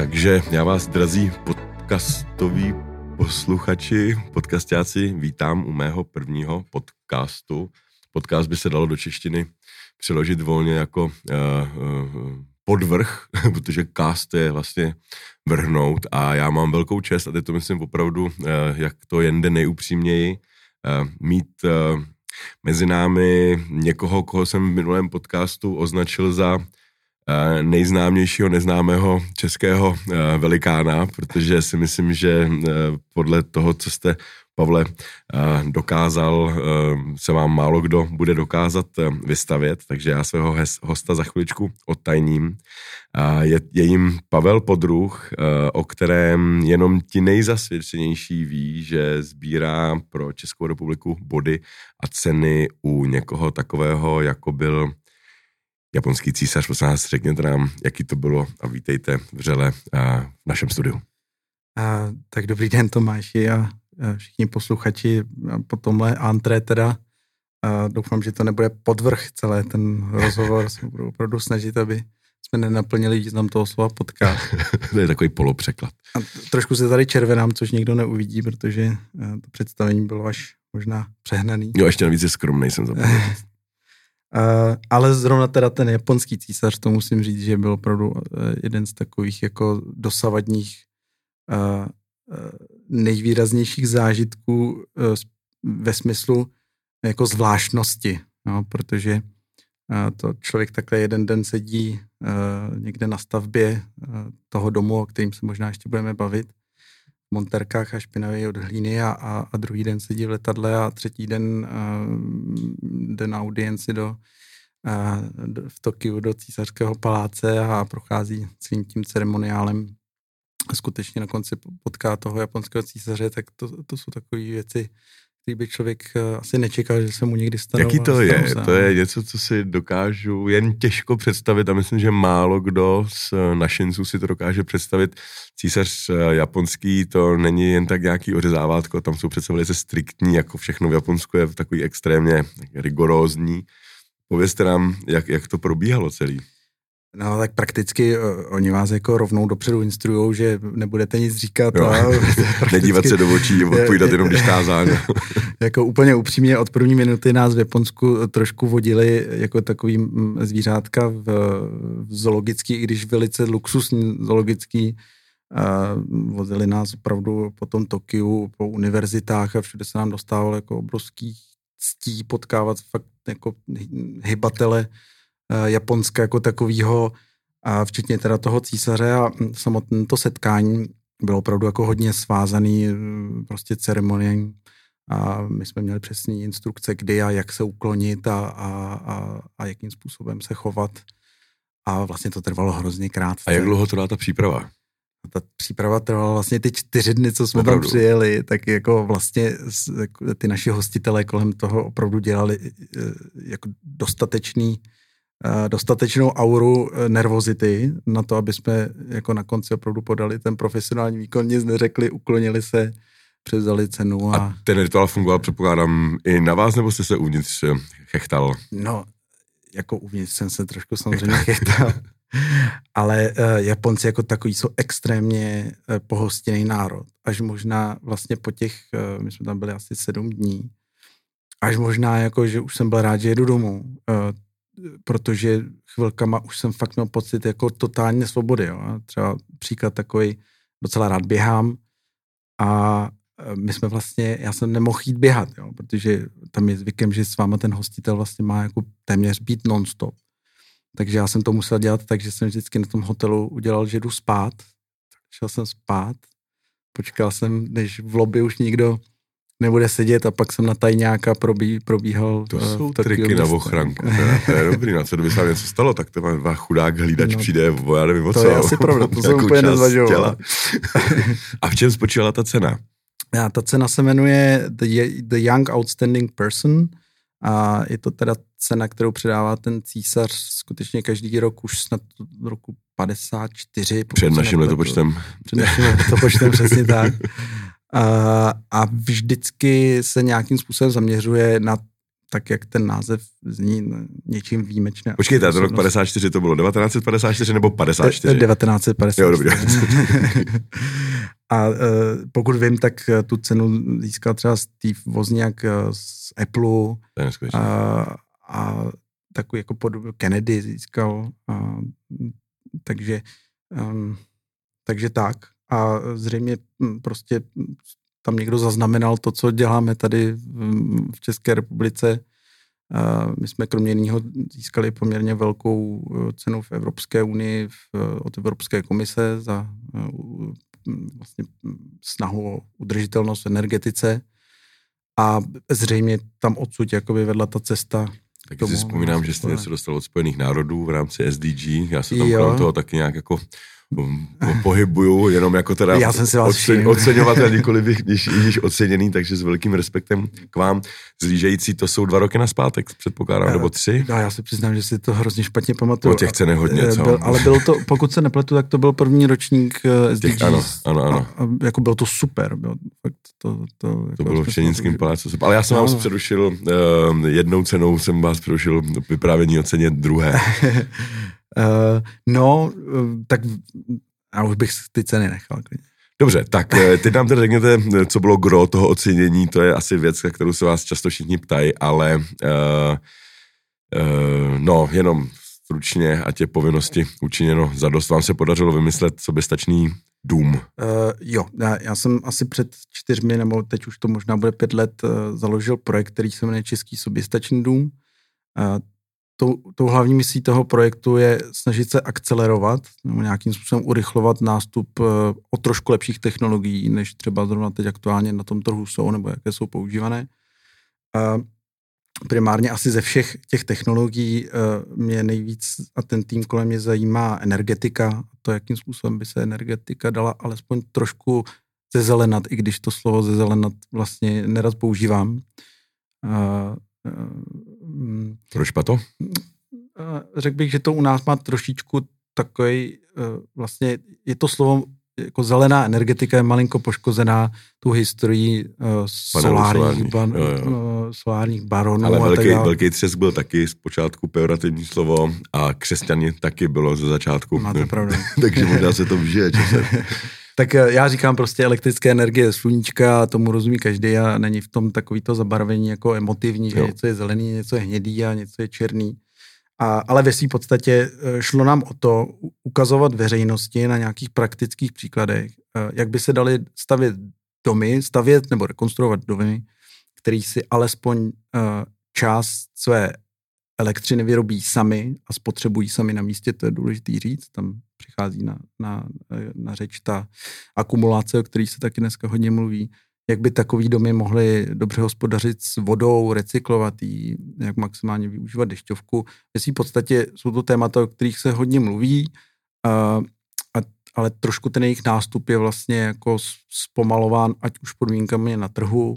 Takže já vás, drazí podcastoví posluchači, podcastáci, vítám u mého prvního podcastu. Podcast by se dalo do češtiny přeložit volně jako uh, uh, podvrh, protože cast je vlastně vrhnout a já mám velkou čest, a teď to myslím opravdu, uh, jak to jen jde nejupřímněji, uh, mít uh, mezi námi někoho, koho jsem v minulém podcastu označil za nejznámějšího neznámého českého eh, velikána, protože si myslím, že eh, podle toho, co jste, Pavle, dokázal, se vám málo kdo bude dokázat vystavět, takže já svého hosta za chviličku odtajním. Je, je jim Pavel Podruh, o kterém jenom ti nejzasvědčenější ví, že sbírá pro Českou republiku body a ceny u někoho takového, jako byl japonský císař, prosím vás, řekněte nám, jaký to bylo a vítejte vřele v našem studiu. A, tak dobrý den Tomáši a, a všichni posluchači po tomhle antré teda. A doufám, že to nebude podvrh celé ten rozhovor. Se budu opravdu snažit, aby jsme nenaplnili význam toho slova podcast. to je takový polopřeklad. A trošku se tady červenám, což nikdo neuvidí, protože to představení bylo až možná přehnaný. Jo, ještě navíc je skromný, jsem zapomněl. Uh, ale zrovna teda ten japonský císař, to musím říct, že byl opravdu uh, jeden z takových jako dosavadních uh, uh, nejvýraznější zážitků uh, ve smyslu jako zvláštnosti, no, protože to člověk takhle jeden den sedí někde na stavbě toho domu, o kterým se možná ještě budeme bavit, monterkách a špinavý od hlíny a, a, a druhý den sedí v letadle a třetí den uh, jde na audienci do, uh, do, v Tokiu do císařského paláce a prochází svým tím ceremoniálem. Skutečně na konci potká toho japonského císaře, tak to, to jsou takové věci, který by člověk eh, asi nečekal, že se mu někdy stane. Jaký to je? Se, to je něco, co si dokážu jen těžko představit a myslím, že málo kdo z eh, našinců si to dokáže představit. Císař eh, japonský to není jen tak nějaký ořezávátko, tam jsou přece velice striktní, jako všechno v Japonsku je takový extrémně rigorózní. Povězte nám, jak, jak to probíhalo celý. No tak prakticky uh, oni vás jako rovnou dopředu instruují, že nebudete nic říkat. Jo, a Nedívat se do očí, odpovídat jenom když tázán. jako úplně upřímně od první minuty nás v Japonsku trošku vodili jako takový mm, zvířátka v, v zoologický, i když velice luxusní zoologický. A vozili nás opravdu po tom Tokiu, po univerzitách a všude se nám dostávalo jako obrovský ctí potkávat fakt jako hybatele Eh, Japonska jako takového, a včetně teda toho císaře a samotné to setkání bylo opravdu jako hodně svázaný eh, prostě ceremonie a my jsme měli přesné instrukce, kdy a jak se uklonit a, a, a, a jakým způsobem se chovat a vlastně to trvalo hrozně krátce. A jak dlouho trvala ta příprava? ta příprava trvala vlastně ty čtyři dny, co jsme opravdu. tam přijeli, tak jako vlastně jako ty naši hostitelé kolem toho opravdu dělali eh, jako dostatečný Eh, dostatečnou auru eh, nervozity na to, aby jsme jako na konci opravdu podali ten profesionální výkon, nic neřekli, uklonili se, převzali cenu. A, a ten rituál fungoval, předpokládám, i na vás, nebo jste se uvnitř eh, chechtal? No, jako uvnitř jsem se trošku samozřejmě chechtal. Ale uh, Japonci jako takový jsou extrémně uh, pohostinný národ. Až možná vlastně po těch, uh, my jsme tam byli asi sedm dní, až možná jako, že už jsem byl rád, že jedu domů. Uh, protože chvilkama už jsem fakt měl pocit jako totálně svobody. Jo. Třeba příklad takový, docela rád běhám a e, my jsme vlastně, já jsem nemohl jít běhat, jo, protože tam je zvykem, že s váma ten hostitel vlastně má jako téměř být nonstop. Takže já jsem to musel dělat tak, že jsem vždycky na tom hotelu udělal, že jdu spát. Šel jsem spát, počkal jsem, než v lobby už nikdo nebude sedět a pak jsem na tajňáka probí, probíhal. To uh, jsou triky na ochranku, to je, to je dobrý, na co kdyby se něco stalo, tak to má chudák hlídač no, přijde, já nevím o co. To je asi pravda, to jsem úplně nezvažoval. a v čem spočívala ta cena? Já, ta cena se jmenuje The, The Young Outstanding Person a je to teda cena, kterou předává ten císař skutečně každý rok, už snad roku 54. Před naším letopočtem. Před naším letopočtem, přesně tak. a, a vždycky se nějakým způsobem zaměřuje na tak, jak ten název zní něčím výjimečné. Počkejte, ten rok 54 to bylo 1954 nebo 54? 1954. Jo, dobrý. a uh, pokud vím, tak tu cenu získal třeba Steve Wozniak z Apple. To je a, a takový jako podobu Kennedy získal. A, takže, um, takže tak. A zřejmě hm, prostě tam někdo zaznamenal to, co děláme tady v České republice. My jsme kromě jiného získali poměrně velkou e, cenu v Evropské unii od Evropské komise za e, vlastně snahu o udržitelnost v energetice a zřejmě tam odsud jakoby vedla ta cesta tak si vzpomínám, že jste něco dostal od Spojených národů v rámci SDG. Já se tam kolem toho taky nějak jako pohybuju, jenom jako teda Já jsem si vás ocen, oceňovatel, nikoli když, když oceněný, takže s velkým respektem k vám. Zlížející to jsou dva roky na zpátek, předpokládám, já, nebo tři? No, já si přiznám, že si to hrozně špatně pamatuju. O těch ceny hodně, co? Byl, ale bylo to, pokud se nepletu, tak to byl první ročník SDGs. Eh, těch, ano, ano, ano. A, a, jako bylo to super. Bylo, fakt to, to, jako to bylo v Čeninském palácu. Ale já jsem no, vás přerušil, uh, jednou cenou jsem vás přerušil vyprávění o ceně druhé. Uh, no, uh, tak já už bych ty ceny nechal. Dobře, tak eh, teď nám tedy řekněte, co bylo gro toho ocenění, to je asi věc, kterou se vás často všichni ptají, ale uh, uh, no, jenom stručně, a tě povinnosti učiněno za dost. Vám se podařilo vymyslet soběstačný dům? Uh, jo, já, já jsem asi před čtyřmi, nebo teď už to možná bude pět let, uh, založil projekt, který se jmenuje Český soběstačný dům. Uh, tou, tou hlavní misí toho projektu je snažit se akcelerovat nebo nějakým způsobem urychlovat nástup eh, o trošku lepších technologií, než třeba zrovna teď aktuálně na tom trhu jsou nebo jaké jsou používané. Primárně asi ze všech těch technologií eh, mě nejvíc a ten tým kolem mě zajímá energetika, to, jakým způsobem by se energetika dala alespoň trošku zezelenat, i když to slovo zezelenat vlastně nerad používám. Mm, Proč to? Řekl bych, že to u nás má trošičku takový, eh, vlastně je to slovo jako zelená energetika je malinko poškozená tu historii uh, solárních, ban, jo, jo. Uh, solárních baronů. Ale velký, a tak velký třesk byl taky zpočátku pejorativní slovo a křesťani taky bylo ze začátku. Máte pravdu. Takže možná se to vžije časem. Tak eh, já říkám prostě elektrické energie sluníčka, tomu rozumí každý a není v tom takový to zabarvení jako emotivní, že jo. něco je zelený, něco je hnědý a něco je černý. A, ale ve své podstatě eh, šlo nám o to ukazovat veřejnosti na nějakých praktických příkladech, eh, jak by se dali stavět domy, stavět nebo rekonstruovat domy, který si alespoň část své elektřiny vyrobí sami a spotřebují sami na místě, to je důležité říct, tam přichází na, na, na řeč ta akumulace, o které se taky dneska hodně mluví, jak by takový domy mohly dobře hospodařit s vodou, recyklovat ji, jak maximálně využívat dešťovku. V podstatě jsou to témata, o kterých se hodně mluví, a, a, ale trošku ten jejich nástup je vlastně jako zpomalován, ať už podmínkami na trhu,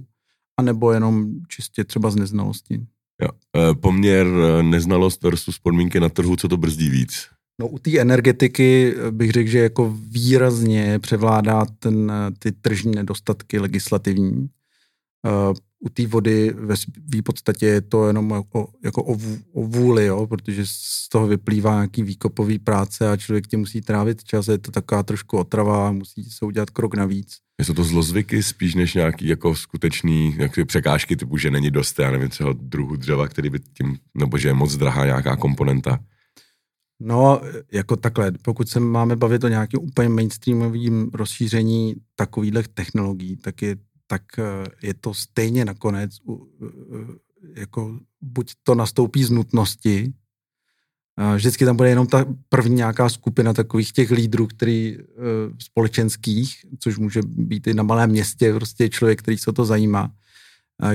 anebo jenom čistě třeba z neznalosti. Jo. E, poměr e, neznalost versus podmínky na trhu, co to brzdí víc? No u té energetiky bych řekl, že jako výrazně převládá ten, ty tržní nedostatky legislativní. U té vody ve v podstatě je to jenom o, jako o, o vůli, jo, protože z toho vyplývá nějaký výkopový práce a člověk tě musí trávit čas, je to taková trošku otrava, musí se udělat krok navíc. Jsou to zlozvyky spíš než nějaký jako skutečný jako překážky typu, že není dost, já nevím, třeba druhu dřeva, který by tím, nebo že je moc drahá nějaká komponenta. No, jako takhle, pokud se máme bavit o nějakém úplně mainstreamovém rozšíření takových technologií, tak je, tak eh, je to stejně nakonec, eh, jako buď to nastoupí z nutnosti, vždycky tam bude jenom ta první nějaká skupina takových těch lídrů, který eh, společenských, což může být i na malém městě, prostě člověk, který se to zajímá,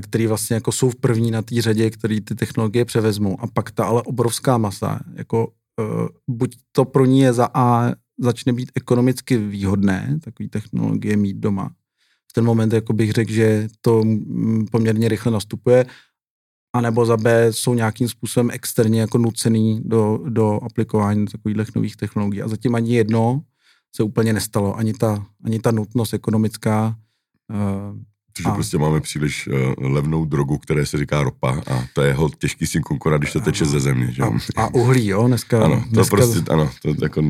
který vlastně jako jsou v první na té řadě, který ty technologie převezmou. A pak ta ale obrovská masa, jako buď to pro ní je za A začne být ekonomicky výhodné, takový technologie mít doma. V ten moment jako bych řekl, že to poměrně rychle nastupuje, anebo za B jsou nějakým způsobem externě jako nucený do, do aplikování takových nových technologií. A zatím ani jedno se úplně nestalo, ani ta, ani ta nutnost ekonomická. Protože a... prostě máme příliš uh, levnou drogu, které se říká ropa a to je hod těžký s tím konkurovat, když to teče ze země. Že? A, a uhlí, jo, dneska. Ano, to dneska... prostě, ano, to jako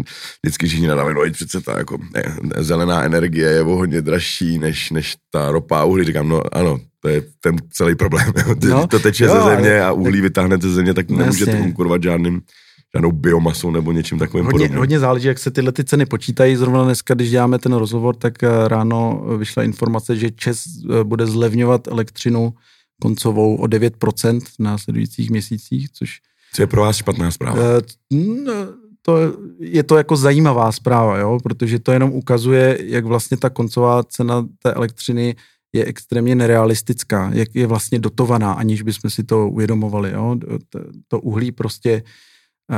vždycky všichni nadávají, no přece ta jako ne, zelená energie je o hodně dražší než, než ta ropa a uhlí. Říkám, no ano, to je ten celý problém. No, to teče jo, ze země a uhlí tak... vytáhnete ze země, tak nemůžete Jasně. konkurovat žádným žádnou biomasou nebo něčím takovým hodně, podobným. Hodně záleží, jak se tyhle ty ceny počítají. Zrovna dneska, když děláme ten rozhovor, tak eh, ráno vyšla informace, že Čes eh, bude zlevňovat elektřinu koncovou o 9% v následujících měsících, což... Co je pro vás špatná zpráva? No, to, je to jako zajímavá zpráva, jo? protože to jenom ukazuje, jak vlastně ta koncová cena té elektřiny je extrémně nerealistická, jak je vlastně dotovaná, aniž bychom si to uvědomovali. Jo? To, to uhlí prostě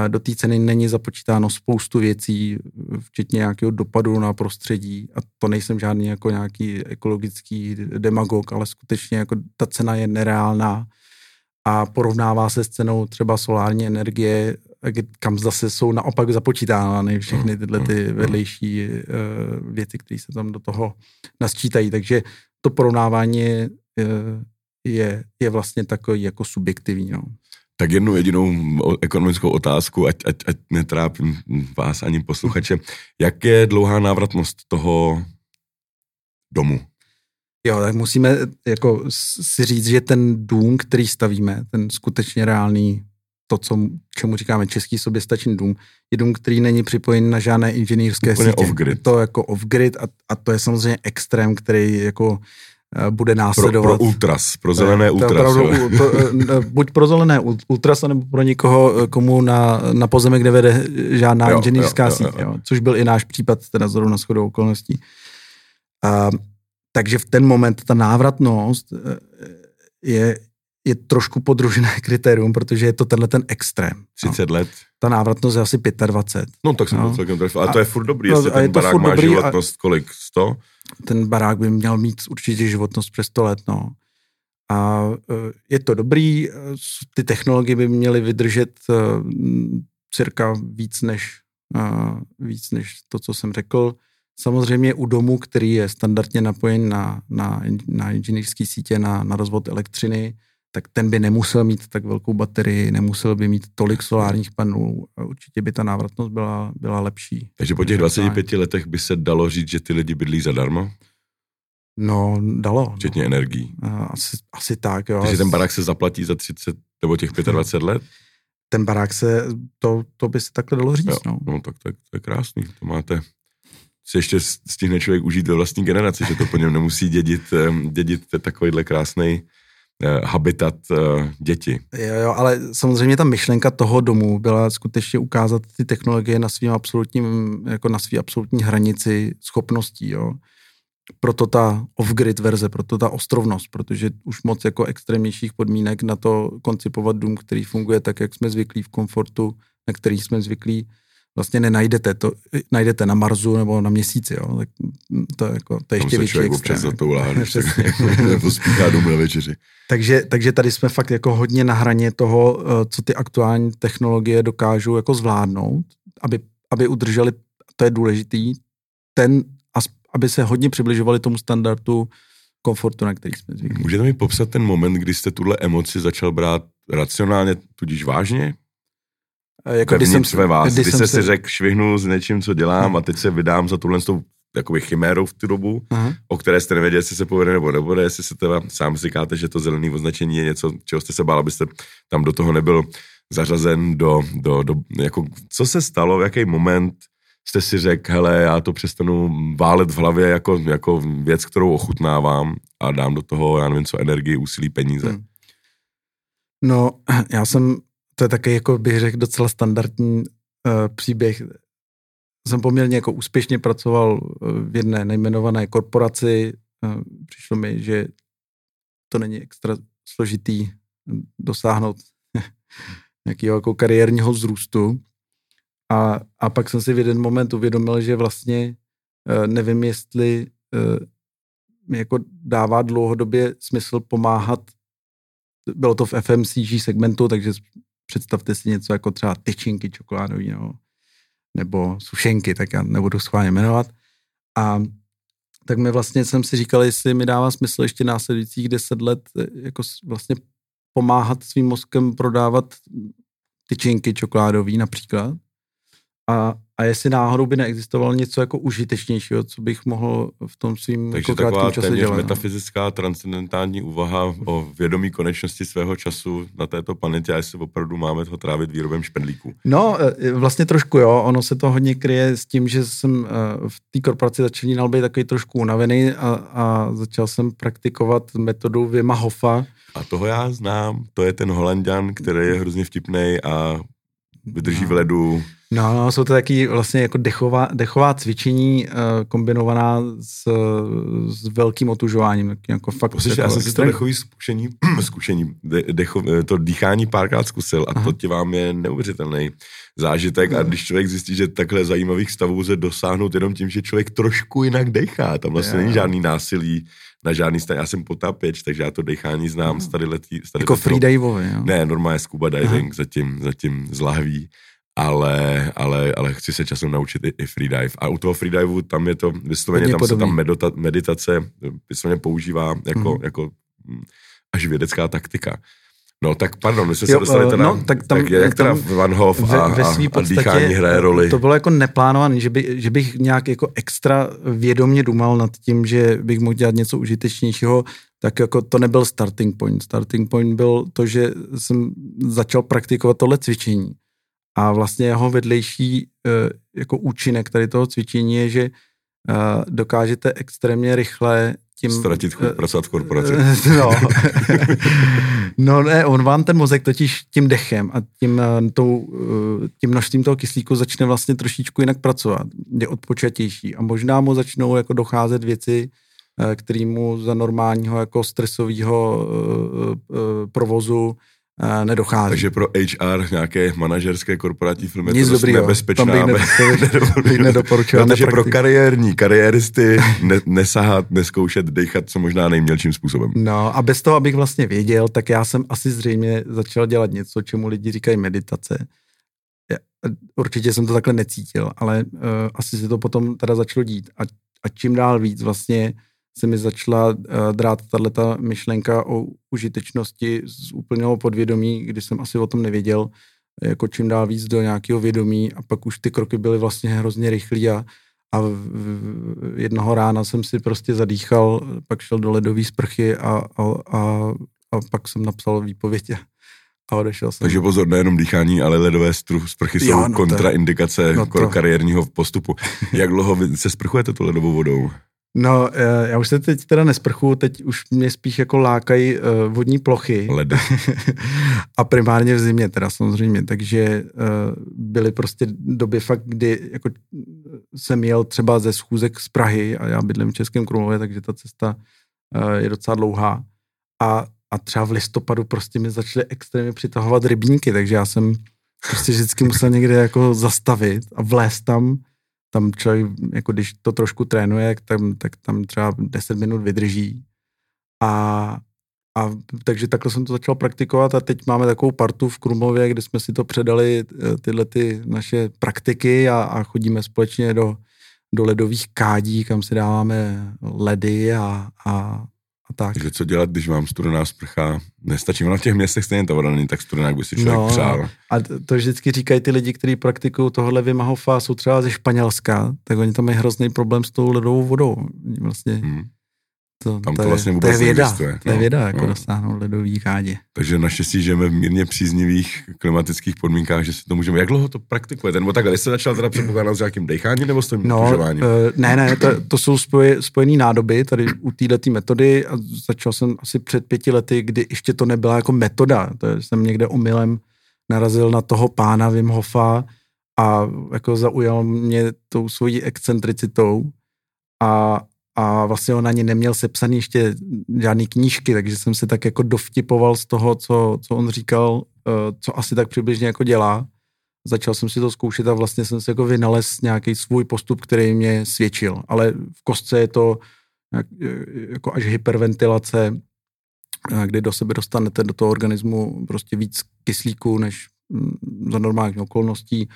do té ceny není započítáno spoustu věcí, včetně nějakého dopadu na prostředí a to nejsem žádný jako nějaký ekologický demagog, ale skutečně jako ta cena je nereálná a porovnává se s cenou třeba solární energie, kam zase jsou naopak započítány všechny tyhle ty vedlejší uh, věci, které se tam do toho nasčítají. Takže to porovnávání je, je, je vlastně takový jako subjektivní. No. Tak jednu jedinou ekonomickou otázku, ať, ať, ať netrápím vás ani posluchače. Jak je dlouhá návratnost toho domu? Jo, tak musíme jako si říct, že ten dům, který stavíme, ten skutečně reálný, to, co, čemu říkáme český soběstačný dům, je dům, který není připojen na žádné inženýrské Úplně sítě. Off-grid. To jako off-grid a, a to je samozřejmě extrém, který jako bude následovat. Pro, pro ultras, pro zelené to, ultras. To opravdu, to, eh, buď pro zelené ultras, nebo pro někoho, eh, komu na, na pozemek nevede žádná inženýrská síť, jo, což byl i náš případ, teda zrovna shodou okolností. A, takže v ten moment ta návratnost je, je trošku podružené kritérium, protože je to tenhle ten extrém. 30 no. let. Ta návratnost je asi 25. No tak jsem no. to celkem trefil. Ale to je furt dobrý, no, jestli ten barák má životnost a, kolik? 100? Ten barák by měl mít určitě životnost přes 100 let, no. A e, je to dobrý, e, ty technologie by měly vydržet e, cirka víc než, víc než to, co jsem řekl. Samozřejmě u domu, který je standardně napojen na, na, na inženýrské sítě, na, na rozvod elektřiny, tak ten by nemusel mít tak velkou baterii, nemusel by mít tolik solárních panelů a určitě by ta návratnost byla, byla lepší. Takže po těch 25 letech by se dalo říct, že ty lidi bydlí zadarmo? No, dalo. Včetně no. energií. Asi, asi tak, jo. Takže ten barák se zaplatí za 30 nebo těch 25 let? Ten barák se, to, to by se takhle dalo říct, jo, no. no. tak, tak to je krásný, to máte si ještě stihne člověk užít ve vlastní generaci, že to po něm nemusí dědit, dědit takovýhle krásný Eh, habitat eh, děti. Jo, jo, ale samozřejmě ta myšlenka toho domu byla skutečně ukázat ty technologie na svým absolutním, jako na svý absolutní hranici schopností, jo. Proto ta off-grid verze, proto ta ostrovnost, protože už moc jako extrémnějších podmínek na to koncipovat dům, který funguje tak, jak jsme zvyklí v komfortu, na který jsme zvyklí, vlastně nenajdete. To najdete na Marsu nebo na měsíci, jo. Tak to, je jako, to je ještě větší extrém. Za tou když to spíchá domů na večeři. Takže, takže tady jsme fakt jako hodně na hraně toho, eh, co ty aktuální technologie dokážou jako zvládnout, aby, aby udrželi, to je důležitý, ten, aby se hodně přibližovali tomu standardu komfortu, na který jsme zvyklí. Můžete mi popsat ten moment, kdy jste tuhle emoci začal brát racionálně, tudíž vážně? Jako když jsem, ve vás, když, když jste si řekl, švihnu s něčím, co dělám a teď se vydám za tuhle jakoby chimérou v tu dobu, Aha. o které jste nevěděli, jestli se povede nebo nebude, jestli se teda sám říkáte, že to zelené označení je něco, čeho jste se bál, abyste tam do toho nebyl zařazen do, do, do jako, co se stalo, v jaký moment jste si řekl, hele, já to přestanu válet v hlavě jako, jako věc, kterou ochutnávám a dám do toho, já nevím co, energii, úsilí, peníze. Hmm. No, já jsem to je taky, jako bych řekl, docela standardní uh, příběh. Jsem poměrně jako úspěšně pracoval eh, v jedné nejmenované korporaci. Uh, přišlo mi, že to není extra složitý dosáhnout nějakého jako kariérního vzrůstu. A, a pak jsem si v jeden moment uvědomil, že vlastně uh, nevím, jestli mi jako dává dlouhodobě smysl pomáhat bylo to v FMCG segmentu, takže představte si něco jako třeba tyčinky čokoládový nebo, nebo sušenky, tak já nebudu schválně jmenovat. A tak mi vlastně jsem si říkal, jestli mi dává smysl ještě následujících deset let eh, jako vlastně pomáhat svým mozkem prodávat tyčinky čokoládový například. A, a jestli náhodou by neexistovalo něco jako užitečnějšího, co bych mohl v tom svým Takže jako taková čase dělat. no. metafyzická transcendentální úvaha o vědomí konečnosti svého času na této planetě a jestli opravdu máme ho trávit výrobem špendlíků. No, eh, vlastně trošku jo, ono se to hodně kryje s tím, že jsem eh, v té korporaci začínal být takový trošku unavený a, a začal jsem praktikovat metodu Vima Hofa. A toho já znám, to je ten Holandian, který je hrozně vtipný a vydrží No. v ledu. No, no, jsou to taky vlastně jako dechová, dechová cvičení uh, kombinovaná s, s velkým otužováním. Tak jako fakt Poslyš, jako já jsem si to dechový zkušení, zkušení de, decho, to dýchání párkrát zkusil a Aha. to ti vám je neuvěřitelný zážitek a když člověk zjistí, že takhle zajímavých stavů lze dosáhnout jenom tím, že člověk trošku jinak dechá, tam vlastně Jo. není žádný násilí na žádný stane. Já jsem potápěč, takže já to dechání znám z tady letí. Z tady Jako letí- freediveovi, jo? Ne, normálně scuba diving, zatím, zatím z lahví, ale, ale, ale chci se časem naučit i, i freedive. A u toho freedivu tam je to vysloveně, tam se podobný. tam medita, meditace vysloveně používá jako, Mhm. jako mm, až vědecká taktika. No tak pardon, my jsme se Jo, dostali eh, teda, no, tak tam- jak teda tam Van Hoff a, ve, ve a, dýchání hraje roli. To bylo jako neplánované, že, by, že bych nějak jako extra vědomně dumal nad tím, že bych mohl dělat něco užitečnějšího, tak jako to nebyl starting point. Starting point byl to, že jsem začal praktikovat tohle cvičení. A vlastně jeho vedlejší eh, jako účinek tady toho cvičení je, že eh, dokážete extrémně rychle tím... Ztratit chuť eh, pracovat v korporaci. No. no ne, on vám ten mozek totiž tím dechem a tím, tou, tím množstvím toho kyslíku začne vlastně trošičku jinak pracovat. Je odpočatější a možná mu začnou jako docházet věci, eh, který mu za normálního jako stresového provozu nedochází. Takže pro HR nějaké manažerské korporátní firmy Nic to dobrýho. nebezpečná. Tam bych ne- to bych nedoporučoval, Protože pro kariérní, kariéristy ne, nesahat, neskoušet dechat co možná nejmělčím způsobem. No a bez toho, abych vlastně věděl, tak já jsem asi zřejmě začal dělat něco, čemu lidi říkají meditace. Já, určitě jsem to takhle necítil, ale uh, asi se to potom teda začalo dít. A, a čím dál víc vlastně se mi začala uh, drát tato myšlenka o užitečnosti z úplného podvědomí, kdy jsem asi o tom nevěděl, jako čím dál víc do nějakého vědomí a pak už ty kroky byly vlastně hrozně rychlý a, a v, v, jednoho rána jsem si prostě zadýchal, pak šel do ledové sprchy a, a, a, a pak jsem napsal výpověď a, odešel jsem. Takže pozor, nejenom dýchání, ale ledové stru, sprchy jsou Jo, no kontraindikace no to- kariérního postupu. Jak dlouho se sprchujete tu ledovou vodou? No, eh, já už se teď teda nesprchu, teď už mě spíš jako lákají uh, vodní plochy. Ledy. a primárně v zimě teda samozřejmě, takže uh, byly prostě doby fakt, kdy jako jsem jel třeba ze schůzek z Prahy a já bydlím v Českém Krumlově, takže ta cesta je docela dlouhá. A, a třeba v listopadu prostě mi začaly extrémně přitahovat rybníky, takže já jsem prostě vždycky musel někde jako zastavit a vlézt tam, tam člověk, jako když to trošku trénuje, tam, tak tam třeba 10 minut vydrží. A, a takže takhle jsem to začal praktikovat a teď máme takovou partu v Krumlově, kde jsme si to předali, eh, tyhle ty naše praktiky a, a chodíme společně do, do ledových kádí, kam si dáváme ledy a, a, a tak. Takže co dělat, když vám studená sprcha nestačí? Ono v těch městech stejně ta voda není tak studená, jak by si člověk No, přál. A to vždycky říkají ty lidi, kteří praktikují tohle Wim Hofa, jsou třeba ze Španělska, tak oni tam mají hrozný problém s tou ledovou vodou. Vlastně Hmm. To, Tam to, to je, vlastně to vůbec je věda, neexistuje, to je no, věda, jako no. dosáhnout ledový kádě. Takže naštěstí žijeme v mírně příznivých klimatických podmínkách, že si to můžeme. Jak dlouho to praktikujete? Nebo takhle, jste začal teda předpokládat s nějakým decháním nebo s tím No, uh, ne, ne, to, to jsou spoje, spojené nádoby tady u této metody a začal jsem asi před pěti lety, kdy ještě to nebyla jako metoda. To je, jsem někde omylem narazil na toho pána Wim Hofa a jako zaujal mě tou svojí excentricitou a, a vlastně on ani neměl sepsaný ještě žádný knížky, takže jsem se tak jako dovtipoval z toho, co, co on říkal, uh, co asi tak přibližně jako dělá začal jsem si to zkoušet a vlastně jsem si jako vynalez nějaký svůj postup, který mě svědčil. Ale v kostce je to jak, jako až hyperventilace, eh, kdy do sebe dostanete do toho organismu prostě víc kyslíku, než mm, za normálních okolností.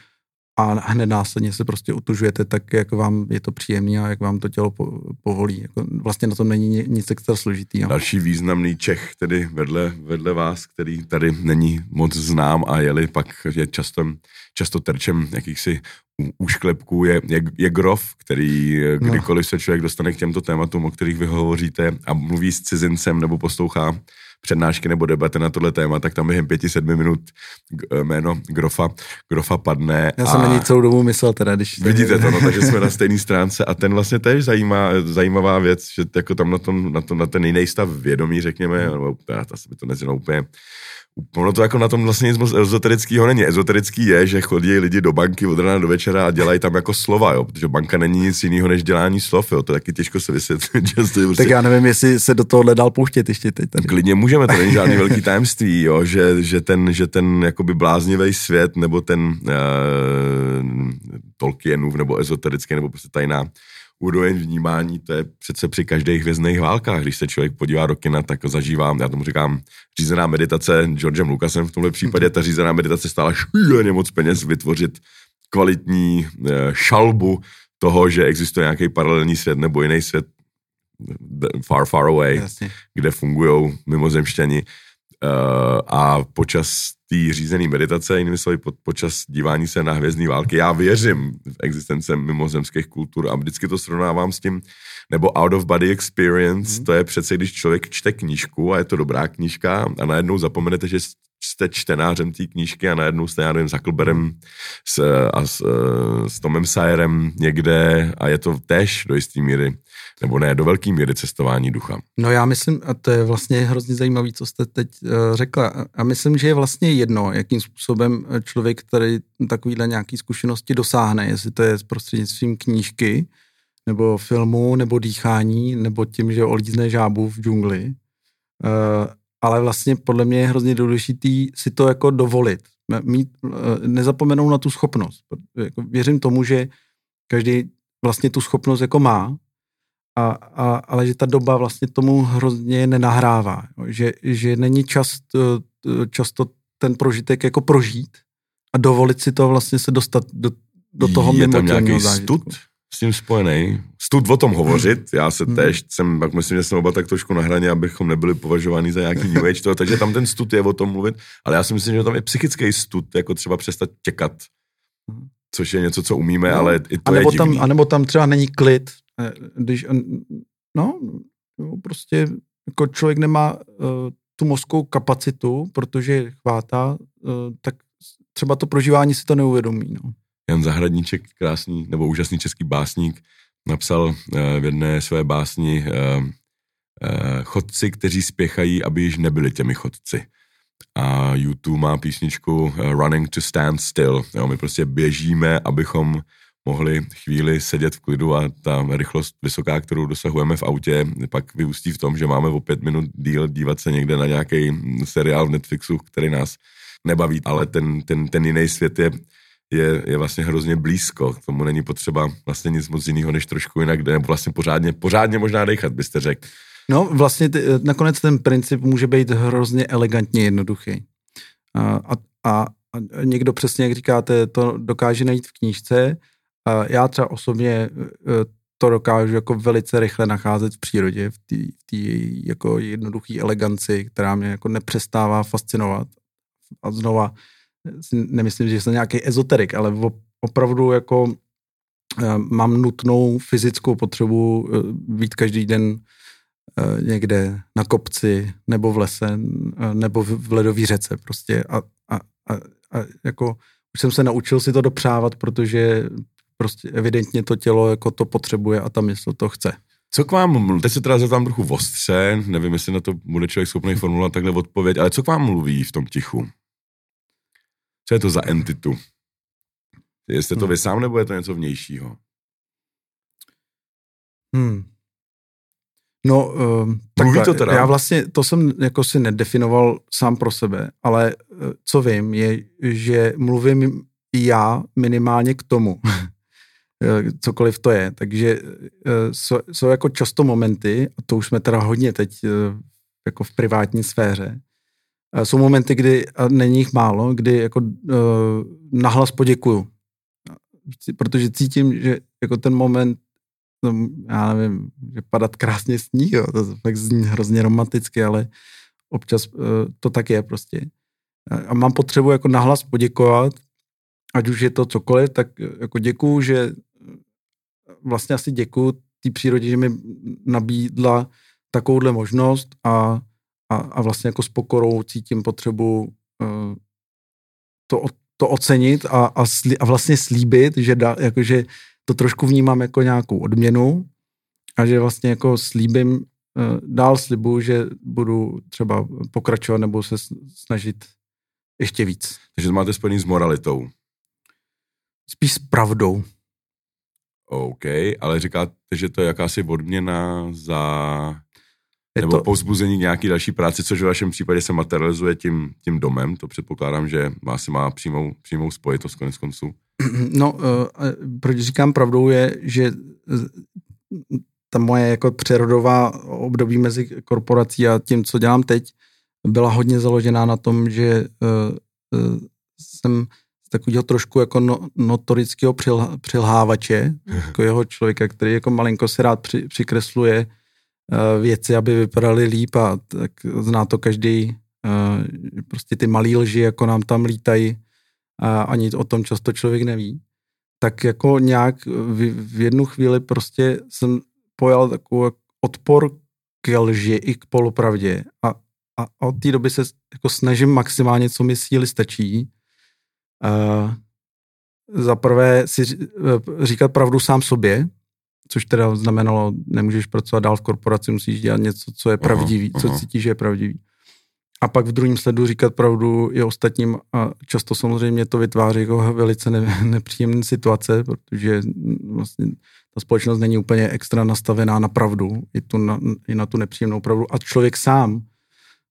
A hned následně se prostě utužujete tak, jak vám je to příjemný a jak vám to tělo po, povolí. Jako vlastně na tom není nic extra složitý. No. Další významný Čech, tedy vedle, vedle vás, který tady není moc znám a jeli, pak je často, často terčem jakýchsi úšklepků je, je, je grof, který no. kdykoliv se člověk dostane k těmto tématům, o kterých vy hovoříte a mluví s cizincem nebo poslouchá přednášky nebo debaty na tohle téma, tak tam během pěti, sedmi minut eh, jméno Grofa, Grofa padne. Já jsem a... na ní celou dobu myslel teda, když... Vidíte to, no, takže jsme na stejné stránce a ten vlastně tež zajímá, zajímavá věc, že jako tam na, tom, na, tom, na ten jiný stav vědomí, řekněme, nebo já to by to nezvěnou úplně Ono to jako na tom vlastně nic moc ezoterického není. Ezoterický je, že chodí lidi do banky od rána do večera a dělají tam jako slova, jo, protože banka není nic jiného než dělání slov, jo, to je taky těžko se vysvětlit. Že prostě... Tak já nevím, jestli se do toho dal pouštět ještě teď tady. Klidně můžeme, to není žádný velký tajemství, jo, že, že ten, že ten jakoby bláznivý svět, nebo ten uh, Tolkienův, nebo ezoterický, nebo prostě tajná úroveň vnímání, to je přece při každých hvězdných válkách. Když se člověk podívá do kina, tak zažívám, já tomu říkám, řízená meditace Georgem Lucasem v tomhle případě, ta řízená meditace stála šíleně moc peněz vytvořit kvalitní eh, šalbu toho, že existuje nějaký paralelní svět nebo jiný svět far, far away, Jasně. kde fungují mimozemšťani uh, a počas té řízené meditace, jinými slovy po, počas dívání se na hvězdní války, já věřím v existence mimozemských kultur a vždycky to srovnávám s tím, nebo out of body experience, mm. to je přece, když člověk čte knížku a je to dobrá knížka a najednou zapomenete, že jste čtenářem té knížky a najednou jste, já nevím, s Huckleberem s, a s, s Tomem Sayerem někde a je to tež do jisté míry nebo ne, do velké míry cestování ducha. No já myslím, a to je vlastně hrozně zajímavé, co jste teď uh, řekla, a myslím, že je vlastně jedno, jakým způsobem člověk tady takovýhle nějaký zkušenosti dosáhne, jestli to je prostřednictvím knížky, nebo filmu, nebo dýchání, nebo tím, že olízne žábu v džungli. Uh, ale vlastně podle mě je hrozně důležitý si to jako dovolit. Mít, nezapomenout na tu schopnost. Jako věřím tomu, že každý vlastně tu schopnost jako má a, a, ale že ta doba vlastně tomu hrozně nenahrává. Že, že není čas, často ten prožitek jako prožít a dovolit si to vlastně se dostat do, do toho Je tam nějaký stud s tím spojený? Stud o tom hovořit, já se hmm. tež jsem, tak myslím, že jsme oba tak trošku na hraně, abychom nebyli považováni za nějaký new age, to, takže tam ten stud je o tom mluvit, ale já si myslím, že tam je psychický stud, jako třeba přestat těkat, hmm. což je něco, co umíme, no. ale i to a nebo je tam, A nebo tam třeba není klid, když, no, no, prostě jako člověk nemá uh, tu mozkovou kapacitu, protože chvátá, uh, tak třeba to prožívání si to neuvědomí. No. Jan Zahradníček, krásný nebo úžasný český básník, napsal v jedné své básni chodci, kteří spěchají, aby již nebyli těmi chodci. A YouTube má písničku Running to Stand Still. Jo, my prostě běžíme, abychom mohli chvíli sedět v klidu a ta rychlost vysoká, kterou dosahujeme v autě, pak vyústí v tom, že máme o pět minut díl dívat se někde na nějaký seriál v Netflixu, který nás nebaví, ale ten, ten, ten jiný svět je, je, je vlastně hrozně blízko. K tomu není potřeba vlastně nic moc jiného, než trošku jinak, nebo vlastně pořádně, pořádně možná dechat, byste řekl. No, vlastně ty, nakonec ten princip může být hrozně elegantně jednoduchý. A, a, a někdo přesně, jak říkáte, to dokáže najít v knížce, já třeba osobně e, to dokážu jako velice rychle nacházet v přírodě, v té jako jednoduché eleganci, která mě jako nepřestává fascinovat. A znova nemyslím, že jsem nějaký ezoterik, ale opravdu jako e, mám nutnou fyzickou potřebu e, být každý den někde na kopci, nebo v lese, nebo v ledové řece prostě. A, a, a, a jako už jsem se naučil si to dopřávat, protože prostě evidentně to tělo jako to potřebuje a ta mysl to chce. Co k vám, teď se teda zeptám trochu ostře, nevím, jestli na to bude člověk schopný formulovat takhle odpověď, ale co k vám mluví v tom tichu? Co je to za entitu? Jste to hmm. vy sám, nebo je to něco vnějšího? Hmm. No, um, takhle, to teda? já vlastně, to jsem jako si nedefinoval sám pro sebe, ale uh, co vím, je, že mluvím já minimálně k tomu, Eh, cokoliv to je. Takže jsou, eh, jsou jako často momenty, a to už jsme teda hodně teď eh, jako v privátní sféře, jsou momenty, kdy, a není jich málo, kdy jako nahlas poděkuju. protože cítím, že jako ten moment, no, já nevím, že padat krásně sníh, jo, to fakt zní hrozně romanticky, ale občas to tak je prostě. A mám potřebu jako nahlas poděkovat, ať už je to cokoliv, tak jako děkuju, že vlastně asi děkuju té přírodě, že mi nabídla takovouhle možnost a, a, a vlastně jako s pokorou cítím potřebu uh, to, to ocenit a, a, slí, a vlastně slíbit, že, da, jako, že to trošku vnímám jako nějakou odměnu a že vlastně jako slíbím, uh, dál slibuju, že budu třeba pokračovat nebo se snažit ještě víc. Takže to máte spojený s moralitou. Spíš s pravdou. OK, ale říkáte, že to je jakási odměna za Je nebo to- povzbuzení nějaký další práci, což v vašem případě se materializuje tím, tím domem. To předpokládám, že asi má přímou, přímou spojitost konec konců. No, uh, proč říkám pravdou je, že eh, ta moje jako přerodová období mezi korporací a tím, co dělám teď, byla hodně založená na tom, že uh, uh, jsem takového trošku jako no, notorického přil, přilhávače, jako jeho člověka, který jako malinko si rád při, přikresluje uh, věci, aby vypadaly líp a tak zná to každý, uh, prostě ty malý lži, jako nám tam lítají, a ani o tom často člověk neví, tak jako nějak v, v jednu chvíli prostě jsem pojal takový odpor k lži i k polopravdě a, a, a od té doby se jako snažím maximálně, co mi síly stačí. Uh, za prvé si eh, říkat pravdu sám sobě, což teda znamenalo, nemůžeš pracovat dál v korporaci, musíš dělat něco, co je Aha, pravdivý, co aha. cítíš, že je pravdivý. A pak v druhém sledu říkat pravdu i ostatním a často samozřejmě to vytváří jako velice ne, nepříjemné situace, protože vlastně ta společnost není úplně extra nastavená na pravdu, i, tu na, i na tu nepříjemnou pravdu a člověk sám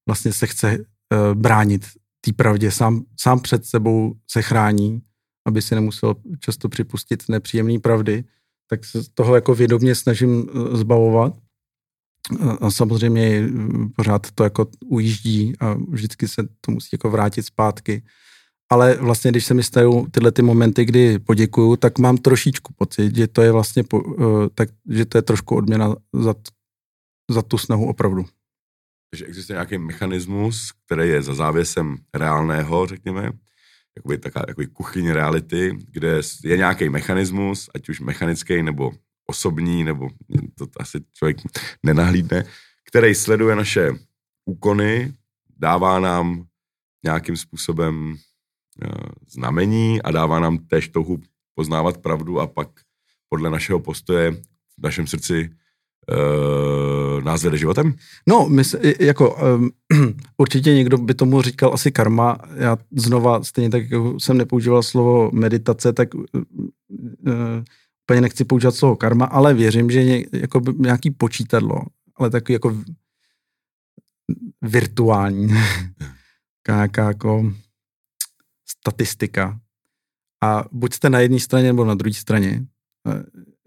vlastně se chce uh, bránit té pravdě, sám, sám před sebou se chrání, aby si nemusel často připustit nepříjemné pravdy, tak se toho jako vědomě snažím eh, zbavovat. A- samozřejmě eh, pořád to jako ujíždí a vždycky se to musí jako vrátit zpátky. Ale vlastně, když se mi stají tyhle ty momenty, kdy poděkuju, tak mám trošičku pocit, že to je vlastně, eh, tak, že to je trošku odměna za, za tu snahu opravdu. Takže existuje nějaký mechanismus, který je za závěsem reálného, řekněme, jakoby taková jakoby kuchyň reality, kde je nějaký mechanismus, ať už mechanický nebo osobní, nebo to asi člověk nenahlídne, který sleduje naše úkony, dává nám nějakým způsobem eh, znamení a dává nám též touhu poznávat pravdu a pak podle našeho postoje v našem srdci uh, nás vede životem? No, my jako, um, určitě někdo by tomu říkal asi karma. Já znova, stejně tak, jako jsem nepoužíval slovo meditace, tak uh, nechci používat slovo karma, ale věřím, že ně, jako nějaký počítadlo, ale takový jako virtuální, nějaká jako statistika. A buď jste na jedné straně nebo na druhé straně.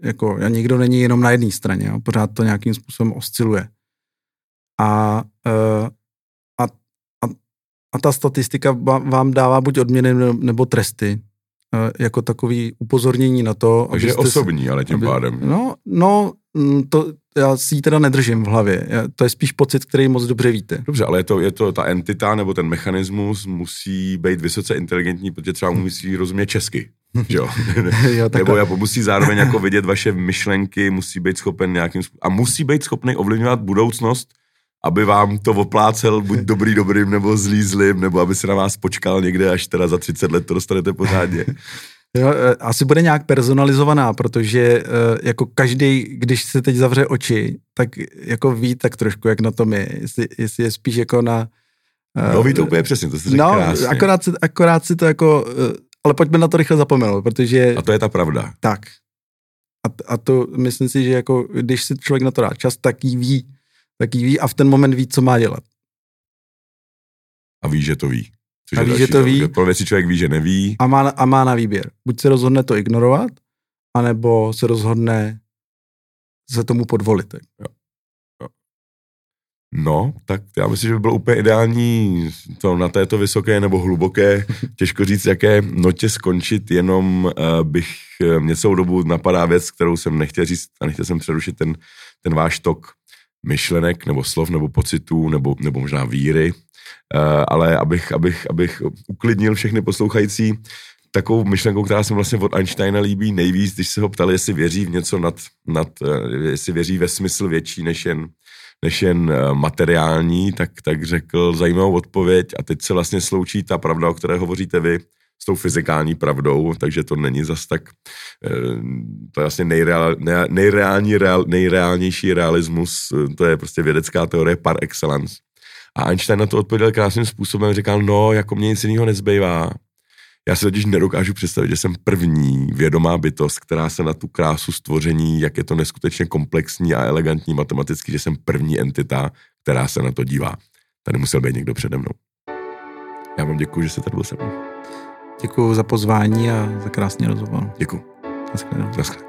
Jako, nikdo není jenom na jedné straně, jo? pořád to nějakým způsobem osciluje. A, eh, a, a, a ta statistika vám dává buď odměny ne- nebo tresty, eh, jako takový upozornění na to, Takže si- osobní, ale tím aby- pádem. No, no, mm, to, já si ji teda nedržím v hlavě. Já- To je spíš pocit, který moc dobře víte. Dobře, ale je to, je to ta entita nebo ten mechanismus musí být vysoce inteligentní, protože třeba mu musí rozumět česky. že jo? jo, Nebo jako musí zároveň jako vidět vaše myšlenky, musí být schopen nějakým způsobem, a musí být schopný ovlivňovat budoucnost, aby vám to oplácel buď dobrý dobrým, nebo zlý zlým, nebo aby se na vás počkal někde, až teda za 30 let to dostanete pořádně. Jo, eh, asi bude nějak personalizovaná, protože eh, jako každý, když se teď zavře oči, tak jako ví tak trošku, jak na tom je. Jestli, jestli je spíš jako na... eh, No ví to úplně přesně, to řekl No, krásně. akorát si, akorát si to jako... Ale pojďme na to rychle zapomenout, protože... A to je ta pravda. Tak. A, a to myslím si, že jako, když si člověk na to dá čas, tak jí ví. Tak jí ví a v ten moment ví, co má dělat. A ví, že to ví. Což A ví, další že to ví. Pro věci člověk ví, že neví. A má, a má na výběr. Buď se rozhodne to ignorovat, anebo se rozhodne se tomu podvolit. No, tak já myslím, že by bylo úplně ideální to na této vysoké nebo hluboké, těžko říct, jaké notě skončit, jenom uh, bych uh, mě celou dobu napadá věc, kterou jsem nechtěl říct a nechtěl jsem přerušit ten, ten váš tok myšlenek nebo slov nebo pocitů nebo, nebo možná víry, uh, ale abych, abych, abych uklidnil všechny poslouchající, takovou myšlenkou, která se vlastně od Einsteina líbí nejvíc, když se ho ptali, jestli věří v něco nad, nad jestli věří ve smysl větší než jen než jen eh, materiální, tak, tak řekl zajímavou odpověď a teď se vlastně sloučí ta pravda, o které hovoříte vy, s tou fyzikální pravdou, takže to není zas tak, eh, to je vlastně nejreál, nejreální, reál, nejreálnější realismus, eh, to je prostě vědecká teorie par excellence. A Einstein na to odpověděl krásným způsobem, říkal, no, jako mě nic jiného nezbývá, já si totiž nedokážu představit, že jsem první vědomá bytost, která se na tu krásu stvoření, jak je to neskutečně komplexní a elegantní matematicky, že jsem první entita, která se na to dívá. Tady musel být někdo přede mnou. Já vám děkuji, že jste tady byl se mnou. Děkuji za pozvání a za krásný rozhovor. Děkuji. Naschledanou.